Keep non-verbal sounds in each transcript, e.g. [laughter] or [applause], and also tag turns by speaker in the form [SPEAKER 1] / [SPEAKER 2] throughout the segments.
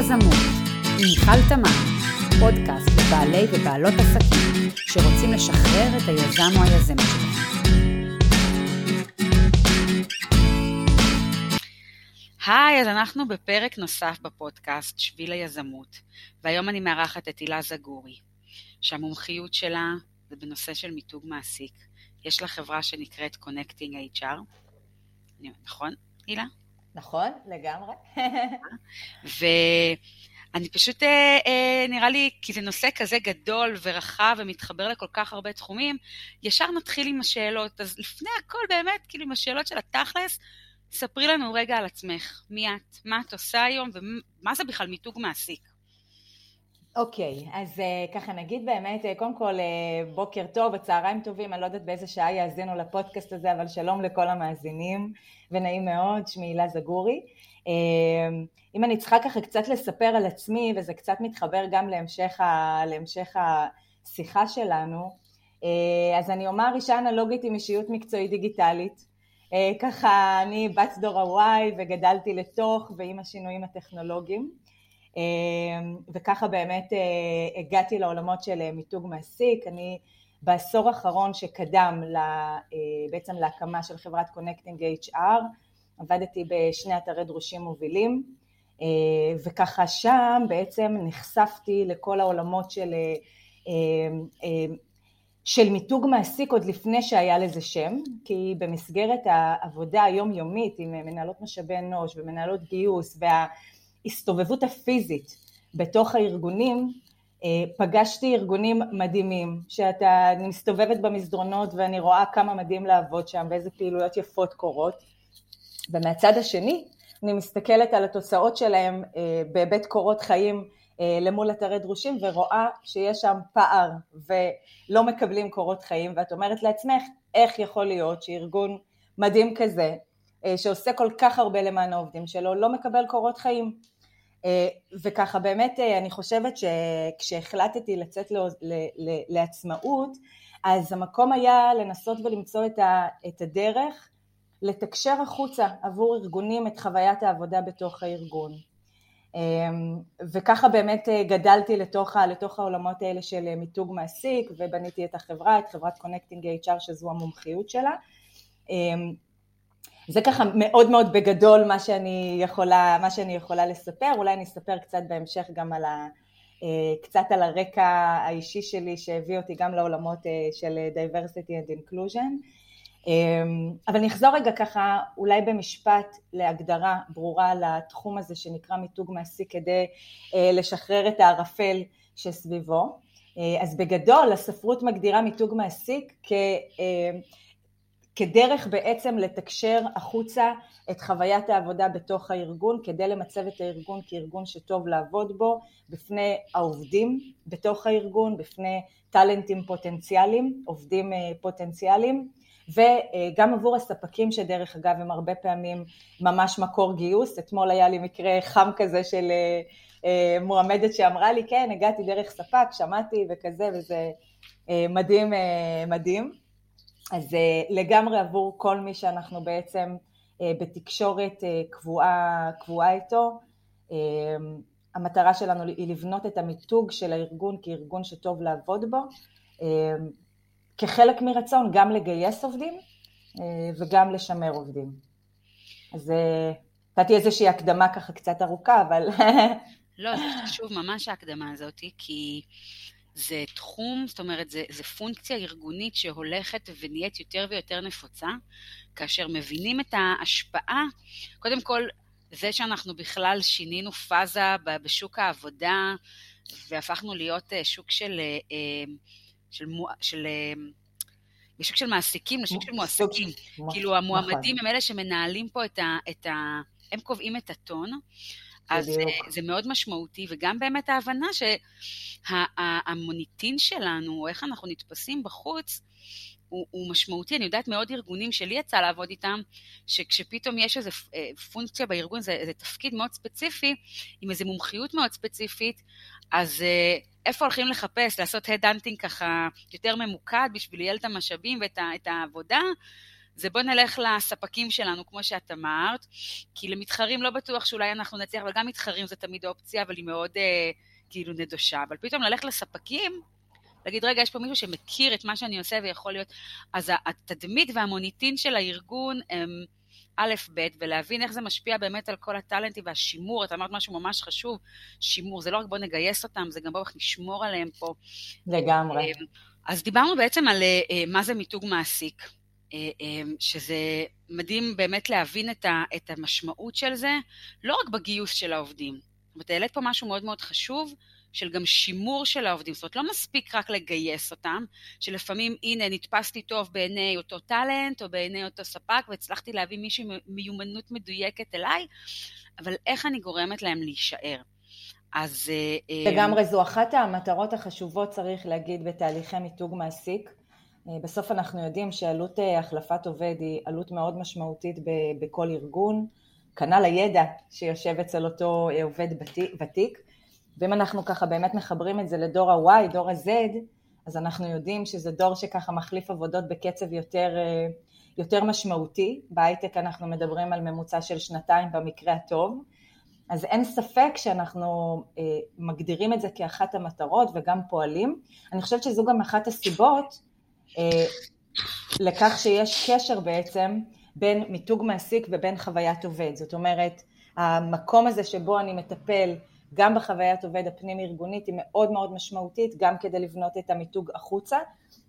[SPEAKER 1] היזמות עם מיכל תמר, פודקאסט לבעלי ובעלות עסקים שרוצים לשחרר את היזם או היזמת שלהם. היי, אז אנחנו בפרק נוסף בפודקאסט שביל היזמות, והיום אני מארחת את הילה זגורי, שהמומחיות שלה זה בנושא של מיתוג מעסיק. יש לה חברה שנקראת Connecting HR, נכון, הילה?
[SPEAKER 2] נכון, לגמרי.
[SPEAKER 1] ואני פשוט, אה, אה, נראה לי, כי זה נושא כזה גדול ורחב ומתחבר לכל כך הרבה תחומים, ישר נתחיל עם השאלות. אז לפני הכל, באמת, כאילו עם השאלות של התכלס, ספרי לנו רגע על עצמך. מי את? מה את עושה היום? ומה זה בכלל מיתוג מעסיק?
[SPEAKER 2] אוקיי, okay, אז uh, ככה נגיד באמת, uh, קודם כל uh, בוקר טוב, צהריים טובים, אני לא יודעת באיזה שעה יאזינו לפודקאסט הזה, אבל שלום לכל המאזינים, ונעים מאוד, שמי הילה זגורי. אם אני צריכה ככה קצת לספר על עצמי, וזה קצת מתחבר גם להמשך, ה, להמשך השיחה שלנו, אז אני אומר אישה אנלוגית עם אישיות מקצועית דיגיטלית. ככה אני בת דור ה-Y וגדלתי לתוך ועם השינויים הטכנולוגיים. אמ, וככה באמת אה, הגעתי לעולמות של אה, מיתוג מעסיק, אני בעשור האחרון שקדם אה, בעצם להקמה של חברת קונקטינג HR, עבדתי בשני אתרי דרושים מובילים, וככה שם בעצם נחשפתי לכל העולמות של, של מיתוג מעסיק עוד לפני שהיה לזה שם, כי במסגרת העבודה היומיומית עם מנהלות משאבי אנוש ומנהלות גיוס וה... ההסתובבות הפיזית בתוך הארגונים, אה, פגשתי ארגונים מדהימים, שאתה, אני מסתובבת במסדרונות ואני רואה כמה מדהים לעבוד שם ואיזה פעילויות יפות קורות, ומהצד השני אני מסתכלת על התוצאות שלהם אה, בהיבט קורות חיים אה, למול אתרי דרושים ורואה שיש שם פער ולא מקבלים קורות חיים ואת אומרת לעצמך איך יכול להיות שארגון מדהים כזה שעושה כל כך הרבה למען העובדים שלו לא מקבל קורות חיים אה, וככה באמת אה, אני חושבת שכשהחלטתי לצאת לעצמאות, אז המקום היה לנסות ולמצוא את הדרך לתקשר החוצה עבור ארגונים את חוויית העבודה בתוך הארגון. אה, וככה באמת גדלתי לתוך, לתוך העולמות האלה של מיתוג מעסיק ובניתי את החברה, את חברת קונקטינג HR שזו המומחיות שלה. זה ככה מאוד מאוד בגדול מה שאני יכולה, מה שאני יכולה לספר, אולי אני אספר קצת בהמשך גם על ה... אה, קצת על הרקע האישי שלי שהביא אותי גם לעולמות אה, של diversity and inclusion. אה, אבל נחזור רגע ככה אולי במשפט להגדרה ברורה לתחום הזה שנקרא מיתוג מעסיק כדי לשחרר את הערפל שסביבו. אז בגדול הספרות מגדירה מיתוג מעסיק כ... כדרך בעצם לתקשר החוצה את חוויית העבודה בתוך הארגון כדי למצב את הארגון כארגון שטוב לעבוד בו בפני העובדים בתוך הארגון, בפני טאלנטים פוטנציאליים, עובדים אה, פוטנציאליים וגם עבור הספקים שדרך אגב הם הרבה פעמים ממש מקור גיוס, אתמול היה לי מקרה חם כזה של אה, אה, מועמדת שאמרה לי כן הגעתי דרך ספק, שמעתי וכזה וזה מדהים מדהים אז אה, לגמרי עבור כל מי שאנחנו בעצם אה, בתקשורת אה, קבועה, קבועה איתו, המטרה שלנו היא לבנות את המיתוג של הארגון כארגון שטוב לעבוד בו, כחלק מרצון גם לגייס עובדים וגם לשמר עובדים. אז נתתי איזושהי הקדמה ככה קצת ארוכה, אבל...
[SPEAKER 1] לא, זה חשוב ממש ההקדמה הזאת, כי זה תחום, זאת אומרת, זה, זה פונקציה ארגונית שהולכת ונהיית יותר ויותר נפוצה, כאשר מבינים את ההשפעה, קודם כל, זה שאנחנו בכלל שינינו פאזה בשוק העבודה, והפכנו להיות אה, שוק של, אה, אה, של, של, של, שוק של מעסיקים לשוק של מועסקים. כאילו, המועמדים נכון. הם אלה שמנהלים פה את ה... את ה הם קובעים את הטון. אז בדיוק. זה מאוד משמעותי, וגם באמת ההבנה שהמוניטין שלנו, או איך אנחנו נתפסים בחוץ, הוא, הוא משמעותי. אני יודעת מאוד ארגונים שלי יצא לעבוד איתם, שכשפתאום יש איזו אה, פונקציה בארגון, זה, זה תפקיד מאוד ספציפי, עם איזו מומחיות מאוד ספציפית, אז אה, איפה הולכים לחפש, לעשות הדאנטינג ככה יותר ממוקד בשביל לייעל את המשאבים ואת העבודה, זה בוא נלך לספקים שלנו, כמו שאת אמרת, כי למתחרים לא בטוח שאולי אנחנו נצליח, אבל גם מתחרים זה תמיד אופציה, אבל היא מאוד אה, כאילו נדושה. אבל פתאום ללכת לספקים, להגיד, רגע, יש פה מישהו שמכיר את מה שאני עושה ויכול להיות... אז התדמית והמוניטין של הארגון הם א', ב', ולהבין איך זה משפיע באמת על כל הטאלנטים והשימור, את אמרת משהו ממש חשוב, שימור, זה לא רק בוא נגייס אותם, זה גם בוא נשמור עליהם פה.
[SPEAKER 2] לגמרי.
[SPEAKER 1] אה, אז דיברנו בעצם על אה, אה, מה זה מיתוג מעסיק. שזה מדהים באמת להבין את המשמעות של זה, לא רק בגיוס של העובדים. זאת אומרת, העלית פה משהו מאוד מאוד חשוב, של גם שימור של העובדים. זאת אומרת, לא מספיק רק לגייס אותם, שלפעמים, הנה, נתפסתי טוב בעיני אותו טאלנט, או בעיני אותו ספק, והצלחתי להביא מישהי מיומנות מדויקת אליי, אבל איך אני גורמת להם להישאר? אז...
[SPEAKER 2] אה, אה, לגמרי, זו אחת המטרות החשובות, צריך להגיד, בתהליכי מיתוג מעסיק. אה, בסוף אנחנו יודעים שעלות החלפת עובד היא עלות מאוד משמעותית בכל ארגון, כנ"ל הידע שיושב אצל אותו עובד ותיק, ואם אנחנו ככה באמת מחברים את זה לדור ה-Y, דור ה-Z, אז אנחנו יודעים שזה דור שככה מחליף עבודות בקצב יותר, אה, יותר משמעותי, בהייטק אנחנו מדברים על ממוצע של שנתיים במקרה הטוב, אז אין ספק שאנחנו אה, מגדירים את זה כאחת המטרות וגם פועלים. אני חושבת שזו גם אחת הסיבות אה, לכך שיש קשר בעצם בין מיתוג מעסיק ובין חוויית עובד. זאת אומרת, המקום הזה שבו אני מטפל גם בחוויית עובד הפנים ארגונית היא מאוד מאוד משמעותית גם כדי לבנות את המיתוג החוצה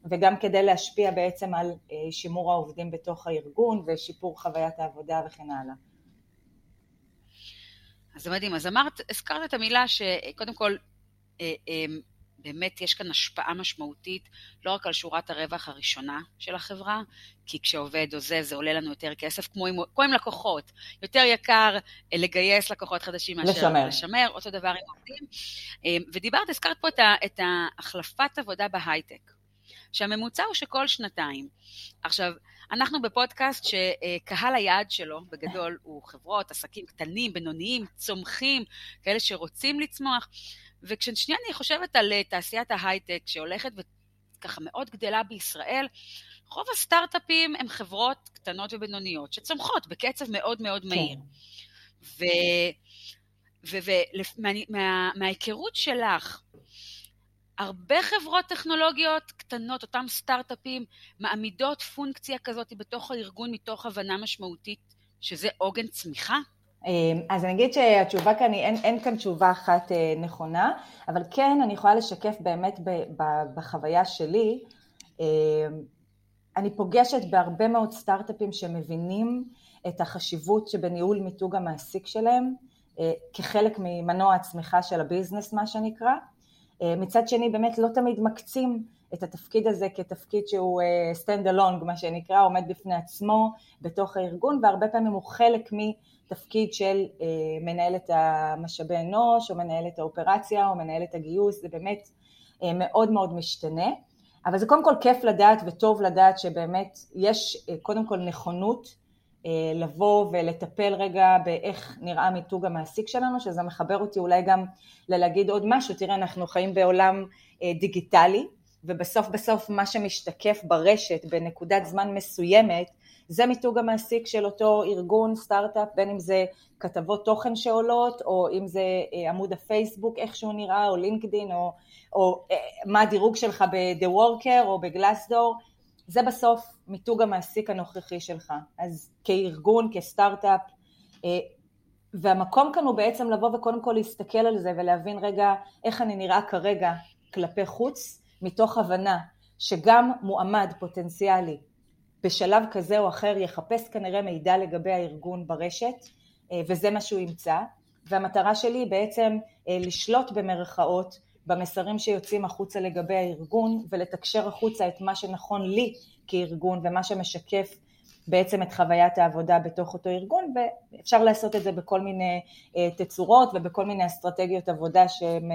[SPEAKER 2] וגם כדי להשפיע בעצם על אה, שימור העובדים בתוך הארגון ושיפור חוויית העבודה וכן הלאה.
[SPEAKER 1] אז זה מדהים. אז אמרת, הזכרת את המילה שקודם כל אה, אה, באמת יש כאן השפעה משמעותית לא רק על שורת הרווח הראשונה של החברה, כי כשעובד עוזב זה עולה לנו יותר כסף, כמו עם, כמו עם לקוחות. יותר יקר אה, לגייס לקוחות חדשים מאשר לשמר. לשמר, אותו דבר עם עובדים. אה, ודיברת, הזכרת פה את, ה, את החלפת עבודה בהייטק, שהממוצע הוא שכל שנתיים. עכשיו, אנחנו בפודקאסט שקהל היעד שלו, בגדול, הוא חברות, עסקים קטנים, בינוניים, צומחים, כאלה שרוצים לצמוח. וכששנייה אני חושבת על אה, תעשיית ההייטק שהולכת וככה מאוד גדלה בישראל, רוב הסטארט-אפים הם חברות קטנות ובינוניות שצומחות בקצב מאוד מאוד כן. מהיר. ומההיכרות ומה, שלך, הרבה חברות טכנולוגיות קטנות, אותם סטארט-אפים, מעמידות פונקציה כזאת בתוך הארגון מתוך הבנה משמעותית שזה עוגן צמיחה?
[SPEAKER 2] אמ, אז אני אגיד שהתשובה כאן, אין, אין כאן תשובה אחת אה, נכונה, אבל כן אני יכולה לשקף באמת בחוויה שלי, אמ, אני פוגשת בהרבה מאוד סטארט-אפים שמבינים את החשיבות שבניהול מיתוג המעסיק שלהם אה, כחלק ממנוע הצמיחה של הביזנס מה שנקרא, אה, מצד שני באמת לא תמיד מקצים את התפקיד הזה כתפקיד שהוא stand alone מה שנקרא, עומד בפני עצמו בתוך הארגון והרבה פעמים הוא חלק מ... תפקיד של אה, מנהלת המשאבי אנוש או מנהלת האופרציה או מנהלת הגיוס, זה באמת אה, מאוד מאוד משתנה, אבל זה קודם כל כיף לדעת וטוב לדעת שבאמת יש אה, קודם כל נכונות לבוא ולטפל רגע באיך נראה מיתוג המעסיק שלנו, שזה מחבר אותי אולי גם ללהגיד עוד משהו, תראה אנחנו חיים בעולם דיגיטלי ובסוף בסוף מה שמשתקף ברשת בנקודת זמן מסוימת זה מיתוג המעסיק של אותו ארגון, סטארט-אפ, בין אם זה כתבות תוכן שעולות, או אם זה אה, עמוד הפייסבוק, איך שהוא נראה, או לינקדין, או, או אה, מה הדירוג שלך ב-The Worker או בגלאסדור, זה בסוף מיתוג המעסיק הנוכחי שלך. אז כארגון, כסטארט-אפ, אה, והמקום כאן הוא בעצם לבוא וקודם כל להסתכל על זה ולהבין רגע איך אני נראה כרגע כלפי חוץ, מתוך הבנה שגם מועמד פוטנציאלי בשלב כזה או אחר יחפש כנראה מידע לגבי הארגון ברשת אה, וזה מה שהוא ימצא. והמטרה שלי היא בעצם אה, לשלוט במרכאות במסרים שיוצאים החוצה לגבי הארגון ולתקשר החוצה את מה שנכון לי כארגון ומה שמשקף בעצם את חוויית העבודה בתוך אותו ארגון ואפשר לעשות את זה בכל מיני אה, תצורות ובכל מיני אסטרטגיות עבודה שהן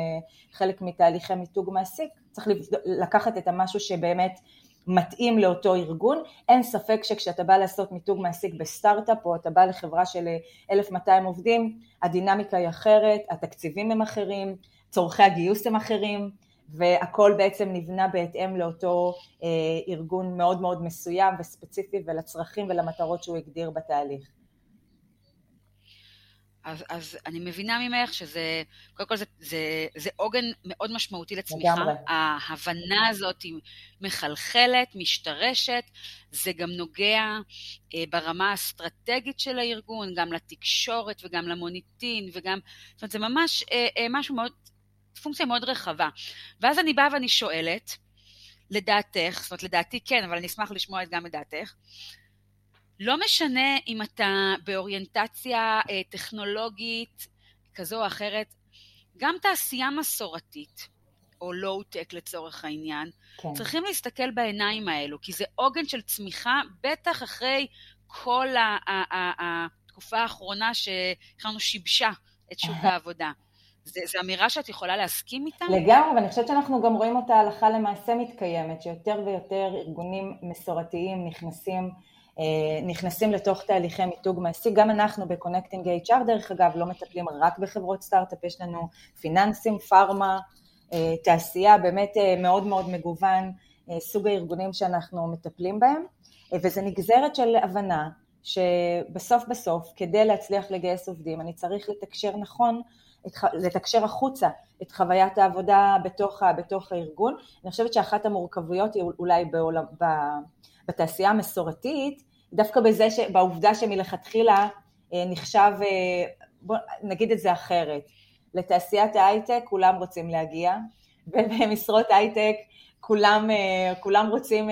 [SPEAKER 2] חלק מתהליכי מיתוג מעסיק, צריך לקחת את המשהו שבאמת מתאים לאותו ארגון. אין ספק שכשאתה בא לעשות מיתוג מעסיק בסטארט-אפ או אתה בא לחברה של 1,200 עובדים, הדינמיקה היא אחרת, התקציבים הם אחרים, צורכי הגיוס הם אחרים, והכל בעצם נבנה בהתאם לאותו אה, ארגון מאוד מאוד מסוים וספציפי ולצרכים ולמטרות שהוא הגדיר בתהליך.
[SPEAKER 1] אז, אז אני מבינה ממך שזה, קודם כל זה, זה, זה עוגן מאוד משמעותי לצמיחה. לגמרי. ההבנה הזאת היא מחלחלת, משתרשת, זה גם נוגע אה, ברמה האסטרטגית של הארגון, גם לתקשורת וגם למוניטין וגם, זאת אומרת זה ממש אה, אה, משהו מאוד, פונקציה מאוד רחבה. ואז אני באה ואני שואלת, לדעתך, זאת אומרת לדעתי כן, אבל אני אשמח לשמוע גם את דעתך, לא משנה אם אתה באוריינטציה אה, טכנולוגית כזו או אחרת, גם תעשייה מסורתית, או לואו-טק לצורך העניין, כן. צריכים להסתכל בעיניים האלו, כי זה עוגן של צמיחה, בטח אחרי כל התקופה האחרונה שאנחנו שיבשה את שוק [laughs] העבודה. זו אמירה שאת יכולה להסכים איתה?
[SPEAKER 2] לגמרי, ואני חושבת שאנחנו גם רואים אותה הלכה למעשה מתקיימת, שיותר ויותר ארגונים מסורתיים נכנסים אה, נכנסים לתוך תהליכי מיתוג מעסיק. גם אנחנו בקונקטינג HR דרך אגב לא מטפלים רק בחברות סטארט-אפ, יש לנו פיננסים, פארמה, אה, תעשייה, באמת אה, מאוד מאוד מגוון סוג הארגונים שאנחנו מטפלים בהם, וזה נגזרת של הבנה שבסוף בסוף כדי להצליח לגייס עובדים אני צריך לתקשר נכון, לתקשר החוצה את חוויית העבודה בתוך, בתוך הארגון. אני חושבת שאחת המורכבויות היא אולי בעולם, בתעשייה המסורתית, דווקא בזה, ש, בעובדה שמלכתחילה אה, נחשב, אה, בוא נגיד את זה אחרת, לתעשיית ההייטק כולם רוצים להגיע, ובמשרות הייטק כולם, אה, כולם רוצים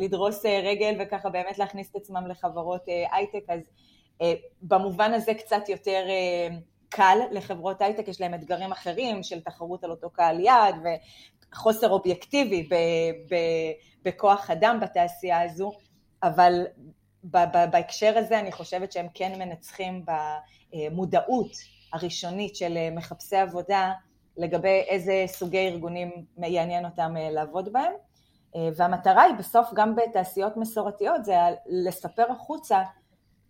[SPEAKER 2] לדרוס רגל וככה באמת להכניס את עצמם לחברות הייטק, אז במובן הזה קצת יותר קל לחברות הייטק, יש להם אתגרים אחרים של תחרות על אותו קהל יעד וחוסר אובייקטיבי בכוח אדם בתעשייה הזו, אבל בהקשר הזה אני חושבת שהם כן מנצחים במודעות הראשונית של מחפשי עבודה לגבי איזה סוגי ארגונים יעניין אותם אה, לעבוד בהם. אה, והמטרה היא בסוף גם בתעשיות מסורתיות זה לספר החוצה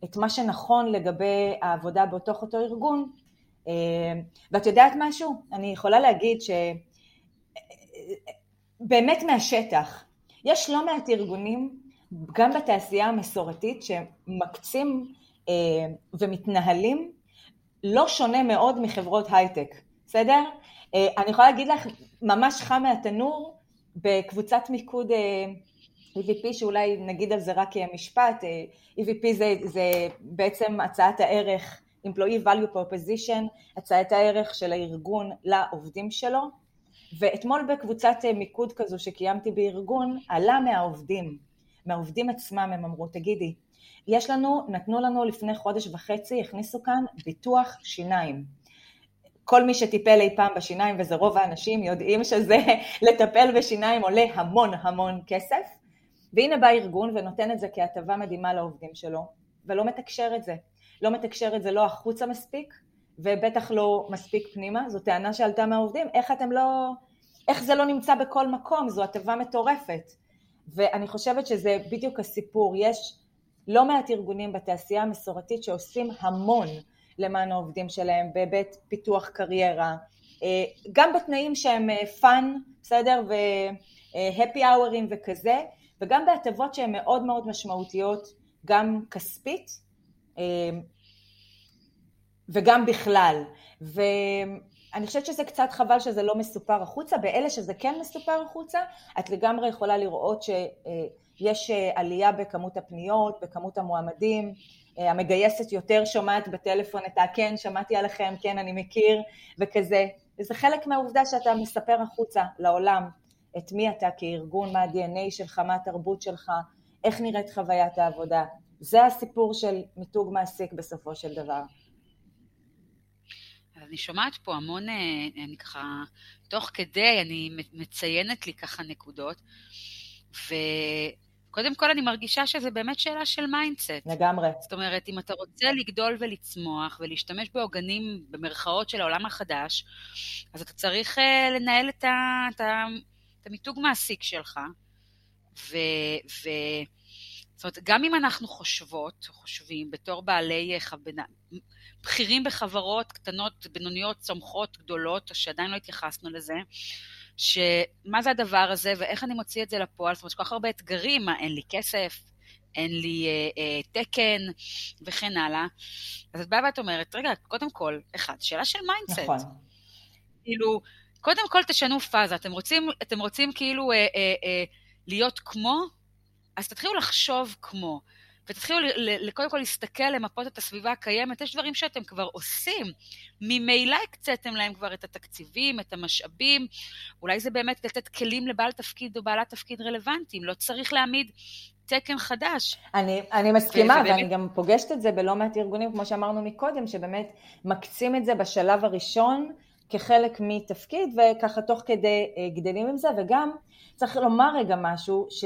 [SPEAKER 2] את מה שנכון לגבי העבודה בתוך אותו ארגון. אה, ואת יודעת משהו? אני יכולה להגיד שבאמת מהשטח, יש לא מעט ארגונים גם בתעשייה המסורתית שמקצים אה, ומתנהלים לא שונה מאוד מחברות הייטק, בסדר? אה, אני יכולה להגיד לך ממש חם מהתנור בקבוצת מיקוד EVP שאולי נגיד על זה רק משפט, EVP זה, זה בעצם הצעת הערך Employee Value Proposition, הצעת הערך של הארגון לעובדים שלו ואתמול בקבוצת אה, מיקוד כזו שקיימתי בארגון עלה מהעובדים מהעובדים עצמם הם אמרו, תגידי, יש לנו, נתנו לנו לפני חודש וחצי, הכניסו כאן ביטוח שיניים. כל מי שטיפל אי פעם בשיניים, וזה רוב האנשים, יודעים שזה [laughs] לטפל בשיניים עולה המון המון כסף, והנה בא ארגון ונותן את זה כהטבה מדהימה לעובדים שלו, ולא מתקשר את זה. לא מתקשר את זה לא החוצה מספיק, ובטח לא מספיק פנימה, זו טענה שעלתה מהעובדים, איך אתם לא, איך זה לא נמצא בכל מקום, זו הטבה מטורפת. ואני חושבת שזה בדיוק הסיפור, יש לא מעט ארגונים בתעשייה המסורתית שעושים המון למען העובדים שלהם בהיבט פיתוח קריירה, אה, גם בתנאים שהם fun, אה, בסדר, ו happy hourים וכזה, וגם בהטבות שהן מאוד מאוד משמעותיות, גם כספית אה, וגם בכלל. ו... אני חושבת שזה קצת חבל שזה לא מסופר החוצה, באלה שזה כן מסופר החוצה, את לגמרי יכולה לראות שיש אה, עלייה בכמות הפניות, בכמות המועמדים, אה, המגייסת יותר שומעת בטלפון את ה"כן, שמעתי עליכם, כן, אני מכיר", וכזה. וזה חלק מהעובדה שאתה מספר החוצה לעולם את מי אתה כארגון, מה ה-DNA שלך, מה התרבות שלך, איך נראית חוויית העבודה. זה הסיפור של מיתוג מעסיק בסופו של דבר.
[SPEAKER 1] אני שומעת פה המון, אה, אני ככה, תוך כדי אני מציינת לי ככה נקודות, וקודם כל אני מרגישה שזה באמת שאלה של mindset.
[SPEAKER 2] לגמרי.
[SPEAKER 1] זאת אומרת, אם אתה רוצה לגדול ולצמוח ולהשתמש בעוגנים, במרכאות של העולם החדש, אז אתה צריך אה, לנהל את, ה, את, ה, את המיתוג מעסיק שלך, ו... ו זאת אומרת, גם אם אנחנו חושבות, חושבים, בתור בעלי אה, חבנה, בכירים בחברות קטנות, בינוניות, צומחות, גדולות, שעדיין לא התייחסנו לזה, שמה זה הדבר הזה ואיך אני מוציא את זה לפועל, זאת אומרת, כל כך הרבה אתגרים, מה, אין לי כסף, אין לי אה, אה, תקן וכן הלאה. אז את באה ואת אומרת, רגע, קודם כל, אחד, שאלה של mindset. נכון. כאילו, קודם כל תשנו פאזה, אתם רוצים, אתם רוצים כאילו אה, אה, אה, להיות כמו, אז תתחילו לחשוב כמו. ותתחילו קודם כל להסתכל, למפות את הסביבה הקיימת, יש דברים שאתם כבר עושים. ממילא הקציתם להם כבר את התקציבים, את המשאבים, אולי זה באמת לתת כלים לבעל תפקיד או בעלת תפקיד רלוונטיים, לא צריך להעמיד תקן חדש.
[SPEAKER 2] אני, אני מסכימה, ובאמת... ואני גם פוגשת את זה בלא מעט ארגונים, כמו שאמרנו מקודם, שבאמת מקצים את זה בשלב הראשון כחלק מתפקיד, וככה תוך כדי אה, גדלים עם זה, וגם צריך לומר רגע משהו, ש...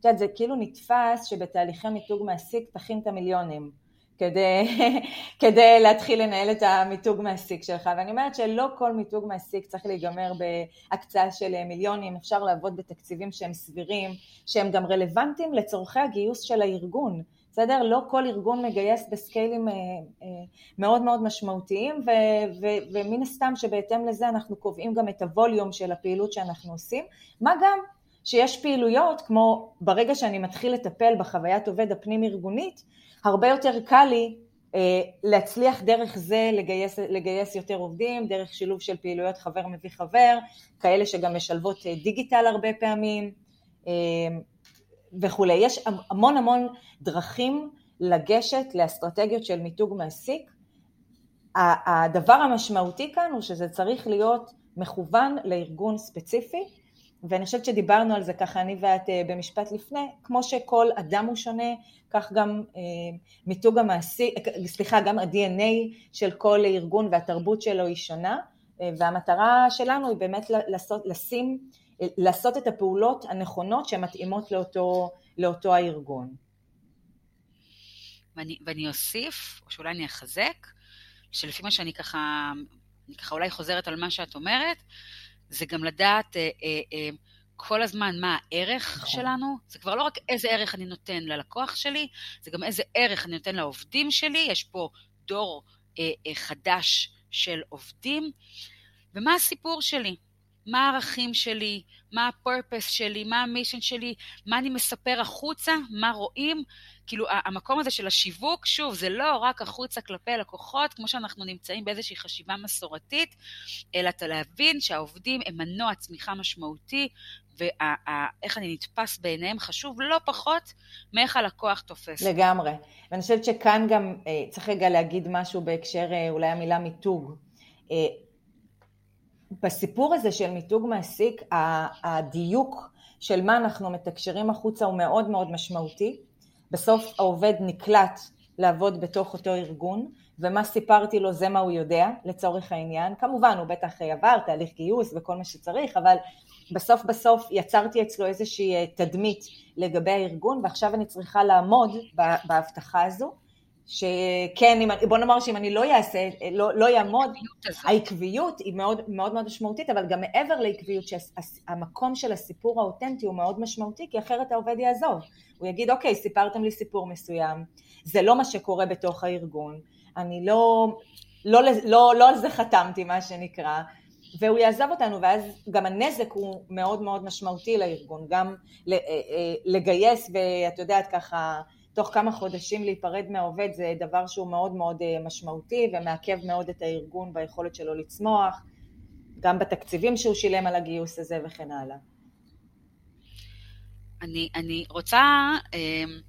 [SPEAKER 2] את יודעת, זה כאילו נתפס שבתהליכי מיתוג מעסיק תכין את המיליונים כדי, [laughs] כדי להתחיל לנהל את המיתוג מעסיק שלך, ואני אומרת שלא כל מיתוג מעסיק צריך להיגמר בהקצאה של מיליונים, אפשר לעבוד בתקציבים שהם סבירים, שהם גם רלוונטיים לצורכי הגיוס של הארגון. בסדר? לא כל ארגון מגייס בסקיילים אה, אה, מאוד מאוד משמעותיים ו, ו, ומן הסתם שבהתאם לזה אנחנו קובעים גם את הווליום של הפעילות שאנחנו עושים, מה גם שיש פעילויות כמו ברגע שאני מתחיל לטפל בחוויית עובד הפנים ארגונית, הרבה יותר קל לי אה, להצליח דרך זה לגייס, לגייס יותר עובדים, דרך שילוב של פעילויות חבר מביא חבר, כאלה שגם משלבות אה, דיגיטל הרבה פעמים אה, וכולי. יש המון המון דרכים לגשת לאסטרטגיות של מיתוג מעסיק. הדבר המשמעותי כאן הוא שזה צריך להיות מכוון לארגון ספציפי ואני חושבת שדיברנו על זה ככה אני ואת אה, במשפט לפני, כמו שכל אדם הוא שונה, כך גם אה, מיתוג המעשי, אה, סליחה, גם ה-DNA של כל ארגון והתרבות שלו היא שונה, והמטרה שלנו היא באמת לעשות, לשים, לעשות את הפעולות הנכונות שמתאימות לאותו, לאותו הארגון.
[SPEAKER 1] ואני, ואני אוסיף, או שאולי אני אחזק, שלפי מה שאני ככה, אני ככה אולי חוזרת על מה שאת אומרת, זה גם לדעת אה, אה, אה, כל הזמן מה הערך נכון. שלנו. זה כבר לא רק איזה ערך אני נותן ללקוח שלי, זה גם איזה ערך אני נותן לעובדים שלי. יש פה דור אה, אה, חדש של עובדים. ומה הסיפור שלי? מה הערכים שלי? מה הפורפס שלי? מה המישן שלי? מה אני מספר החוצה? מה רואים? כאילו, המקום הזה של השיווק, שוב, זה לא רק החוצה כלפי לקוחות, כמו שאנחנו נמצאים באיזושהי חשיבה מסורתית, אלא אתה להבין שהעובדים הם מנוע צמיחה משמעותי, ואיך אני נתפס בעיניהם חשוב לא פחות מאיך הלקוח תופס.
[SPEAKER 2] לגמרי. ואני חושבת שכאן גם אה, צריך רגע להגיד משהו בהקשר אה, אולי המילה מיתוג. בסיפור הזה של מיתוג מעסיק, הדיוק של מה אנחנו מתקשרים החוצה הוא מאוד מאוד משמעותי. בסוף העובד נקלט לעבוד בתוך אותו ארגון, ומה סיפרתי לו זה מה הוא יודע, לצורך העניין. כמובן, הוא בטח עבר תהליך גיוס וכל מה שצריך, אבל בסוף בסוף יצרתי אצלו איזושהי אה, תדמית לגבי הארגון, ועכשיו אני צריכה לעמוד בהבטחה הזו. שכן, אם, בוא נאמר שאם אני לא אעשה, לא, לא יעמוד, העקביות היא מאוד, מאוד מאוד משמעותית, אבל גם מעבר לעקביות, שהמקום של הסיפור האותנטי הוא מאוד משמעותי, כי אחרת העובד יעזוב. הוא יגיד, אוקיי, סיפרתם לי סיפור מסוים, זה לא מה שקורה בתוך הארגון, אני לא, לא, לא, לא על זה חתמתי, מה שנקרא, והוא יעזב אותנו, ואז גם הנזק הוא מאוד מאוד משמעותי לארגון, גם אה, אה, לגייס, ואת יודעת ככה, תוך כמה חודשים להיפרד מהעובד זה דבר שהוא מאוד מאוד אה, משמעותי ומעכב מאוד את הארגון ביכולת שלו לצמוח, גם בתקציבים שהוא שילם על הגיוס הזה וכן הלאה.
[SPEAKER 1] אני, אני רוצה, אמ,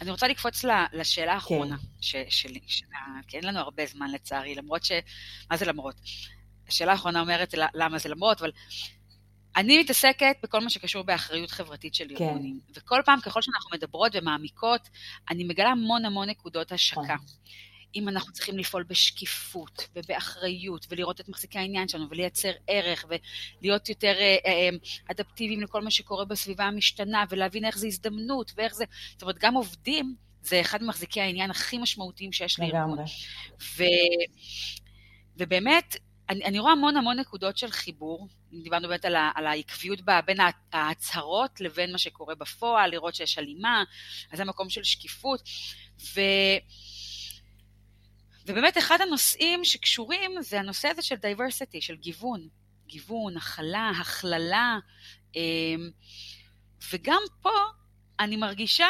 [SPEAKER 1] אני רוצה לקפוץ לשאלה האחרונה כן. ש, שלי, שלה, כי אין לנו הרבה זמן לצערי, למרות ש... מה זה למרות? השאלה האחרונה אומרת למה זה למרות, אבל אני מתעסקת בכל מה שקשור באחריות חברתית של כן. ארגונים. וכל פעם, ככל שאנחנו מדברות ומעמיקות, אני מגלה המון המון נקודות השקה. כן. אם אנחנו צריכים לפעול בשקיפות ובאחריות, ולראות את מחזיקי העניין שלנו, ולייצר ערך, ולהיות יותר אה, אה, אדפטיביים לכל מה שקורה בסביבה המשתנה, ולהבין איך זה הזדמנות, ואיך זה... זאת אומרת, גם עובדים, זה אחד ממחזיקי העניין הכי משמעותיים שיש לארגון. ו... ובאמת, אני, אני רואה המון המון נקודות של חיבור, דיברנו באמת על, ה, על העקביות בה, בין ההצהרות לבין מה שקורה בפועל, לראות שיש הלימה, אז זה מקום של שקיפות. ו... ובאמת אחד הנושאים שקשורים זה הנושא הזה של דייברסיטי, של גיוון. גיוון, הכלה, הכללה, וגם פה אני מרגישה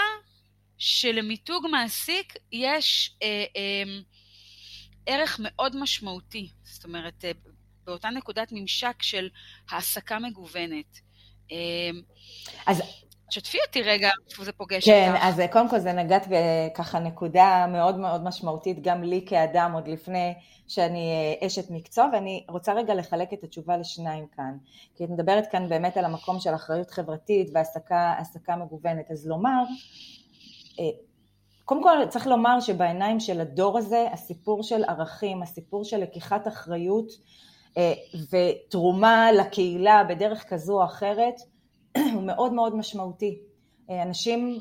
[SPEAKER 1] שלמיתוג מעסיק יש אה, אה, ערך מאוד משמעותי. זאת אומרת, אה, באותה נקודת ממשק של העסקה מגוונת. אה, אז... שתפי אותי רגע איפה זה פוגש
[SPEAKER 2] כן, אותך. כן, אז קודם כל זה נגעת בככה נקודה מאוד מאוד משמעותית גם לי כאדם עוד לפני שאני אה, אשת מקצוע, ואני רוצה רגע לחלק את התשובה לשניים כאן. כי את מדברת כאן באמת על המקום של אחריות חברתית והעסקה מגוונת. אז לומר, אה, קודם כל צריך לומר שבעיניים של הדור הזה, הסיפור של ערכים, הסיפור של לקיחת אחריות אה, ותרומה לקהילה בדרך כזו או אחרת, [clears throat] הוא מאוד מאוד משמעותי. אנשים,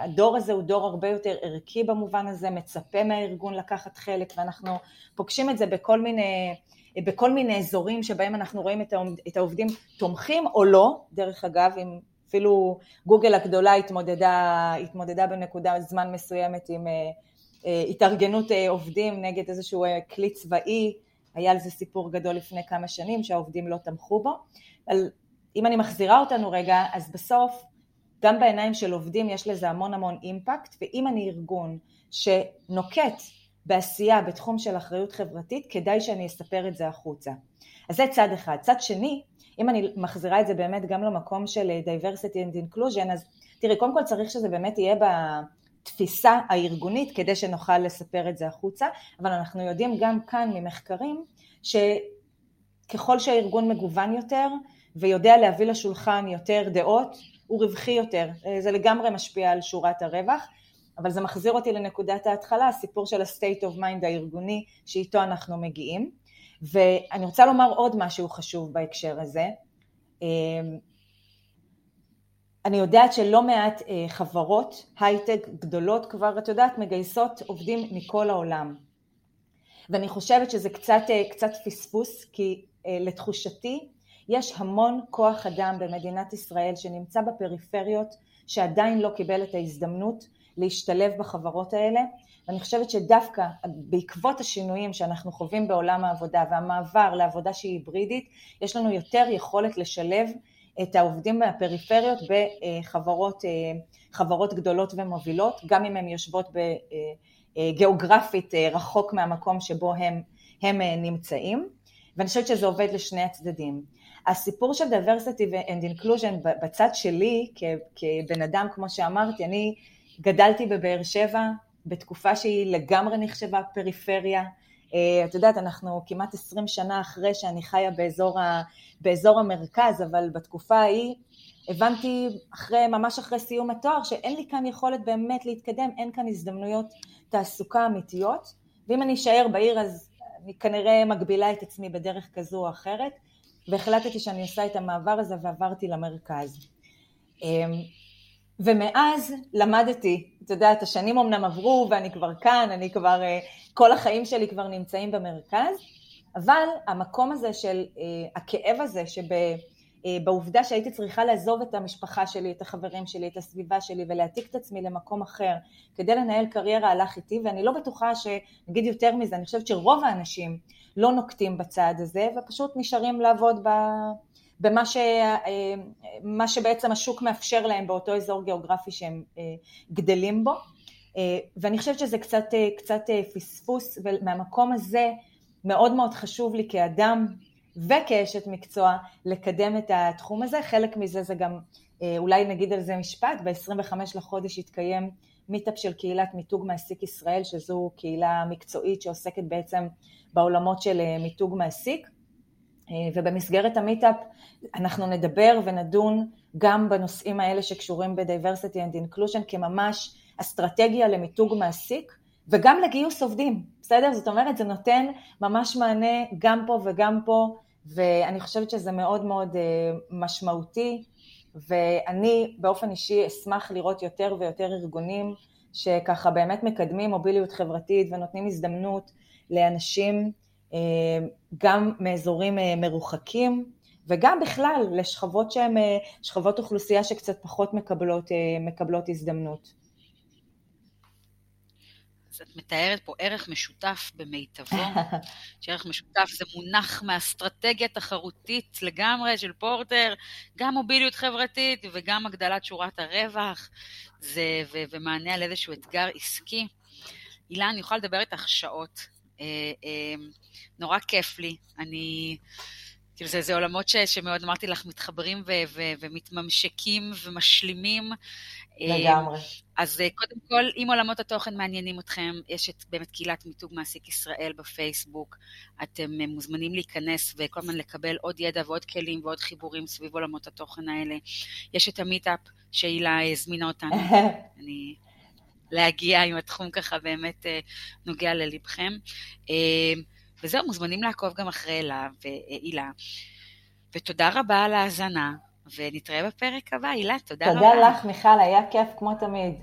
[SPEAKER 2] הדור הזה הוא דור הרבה יותר ערכי במובן הזה, מצפה מהארגון לקחת חלק, ואנחנו פוגשים את זה בכל מיני, בכל מיני אזורים שבהם אנחנו רואים את העובדים תומכים או לא, דרך אגב, אם אפילו גוגל הגדולה התמודדה, התמודדה בנקודה זמן מסוימת עם אה, אה, התארגנות אה, עובדים נגד איזשהו כלי צבאי, היה על זה סיפור גדול לפני כמה שנים שהעובדים לא תמכו בו, אבל אם אני מחזירה אותנו רגע, אז בסוף גם בעיניים של עובדים יש לזה המון המון אימפקט, ואם אני ארגון שנוקט בעשייה בתחום של אחריות חברתית, כדאי שאני אספר את זה החוצה. אז זה צד אחד. צד שני, אם אני מחזירה את זה באמת גם למקום של diversity and inclusion, אז תראי, קודם כל צריך שזה באמת יהיה בתפיסה הארגונית כדי שנוכל לספר את זה החוצה, אבל אנחנו יודעים גם כאן ממחקרים שככל שהארגון מגוון יותר ויודע להביא לשולחן יותר דעות, הוא רווחי יותר, זה לגמרי משפיע על שורת הרווח, אבל זה מחזיר אותי לנקודת ההתחלה, הסיפור של ה-state of mind הארגוני שאיתו אנחנו מגיעים. ואני רוצה לומר עוד משהו חשוב בהקשר הזה. אמ, אני יודעת שלא מעט אה, חברות הייטק גדולות כבר, את יודעת, מגייסות עובדים מכל העולם. ואני חושבת שזה קצת, אה, קצת פספוס, כי אה, לתחושתי יש המון כוח אדם במדינת ישראל שנמצא בפריפריות, שעדיין לא קיבל את ההזדמנות להשתלב בחברות האלה, ואני חושבת שדווקא בעקבות השינויים שאנחנו חווים בעולם העבודה והמעבר לעבודה שהיא היברידית, יש לנו יותר יכולת לשלב את העובדים מהפריפריות בחברות חברות גדולות ומובילות, גם אם הן יושבות גיאוגרפית רחוק מהמקום שבו הם, הם נמצאים, ואני חושבת שזה עובד לשני הצדדים. הסיפור של diversity and inclusion בצד שלי, כבן אדם, כמו שאמרתי, אני גדלתי בבאר שבע, בתקופה שהיא לגמרי נחשבה פריפריה. אה, את יודעת, אנחנו כמעט עשרים שנה אחרי שאני חיה באזור, ה, באזור המרכז, אבל בתקופה ההיא הבנתי אחרי, ממש אחרי סיום התואר שאין לי כאן יכולת באמת להתקדם, אין כאן הזדמנויות תעסוקה אמיתיות, ואם אני אשאר בעיר אז אני כנראה מגבילה את עצמי בדרך כזו או אחרת, והחלטתי שאני עושה את המעבר הזה ועברתי למרכז. ומאז למדתי, את יודעת, השנים אמנם עברו ואני כבר כאן, אני כבר, אה, כל החיים שלי כבר נמצאים במרכז, אבל המקום הזה של אה, הכאב הזה שבעובדה אה, שהייתי צריכה לעזוב את המשפחה שלי, את החברים שלי, את הסביבה שלי ולהעתיק את עצמי למקום אחר כדי לנהל קריירה הלך איתי ואני לא בטוחה שנגיד יותר מזה, אני חושבת שרוב האנשים לא נוקטים בצעד הזה ופשוט נשארים לעבוד ב... במה ש, אה, מה שבעצם השוק מאפשר להם באותו אזור גיאוגרפי שהם אה, גדלים בו. אה, ואני חושבת שזה קצת, קצת פספוס, ומהמקום הזה מאוד מאוד חשוב לי כאדם וכאשת מקצוע לקדם את התחום הזה. חלק מזה זה גם, אולי נגיד על זה משפט, ב-25 לחודש יתקיים מיטאפ של קהילת מיתוג מעסיק ישראל, שזו קהילה מקצועית שעוסקת בעצם בעולמות של מיתוג מעסיק. אה, ובמסגרת המיטאפ אנחנו נדבר ונדון גם בנושאים האלה שקשורים ב-diversity and inclusion כממש אסטרטגיה למיתוג מעסיק וגם לגיוס עובדים, בסדר? זאת אומרת זה נותן ממש מענה גם פה וגם פה ואני חושבת שזה מאוד מאוד אה, משמעותי ואני באופן אישי אשמח לראות יותר ויותר ארגונים שככה באמת מקדמים מוביליות חברתית ונותנים הזדמנות לאנשים גם מאזורים אה, מרוחקים וגם בכלל לשכבות שהן אה, שכבות אוכלוסייה שקצת פחות מקבלות, אה, מקבלות הזדמנות.
[SPEAKER 1] אז את מתארת פה ערך משותף במיטבו, [laughs] שערך משותף זה מונח מאסטרטגיה תחרותית לגמרי של פורטר, גם מוביליות חברתית וגם הגדלת שורת הרווח, זה, ו, ומענה על איזשהו אתגר עסקי. הילה, אני יכולה לדבר איתך שעות. אה, אה, נורא כיף לי. אני... כאילו זה, זה עולמות ש, שמאוד, אמרתי לך, מתחברים ו, ו, ומתממשקים ומשלימים.
[SPEAKER 2] לגמרי.
[SPEAKER 1] אז אה, קודם כל, אם עולמות התוכן מעניינים אתכם, יש את באמת קהילת מיתוג מעסיק ישראל בפייסבוק. אתם אה, מוזמנים להיכנס וכל הזמן לקבל עוד ידע ועוד כלים ועוד חיבורים סביב עולמות התוכן האלה. יש את המיטאפ שהילה הזמינה אותנו. [laughs] אני... להגיע עם התחום ככה באמת אה, נוגע ללבכם. וזהו, מוזמנים לעקוב גם אחרי אלה והילה. ותודה רבה על ההאזנה. ונתראה בפרק הבא. הילה, תודה,
[SPEAKER 2] תודה רבה. תודה לך, מיכל, היה כיף כמו תמיד.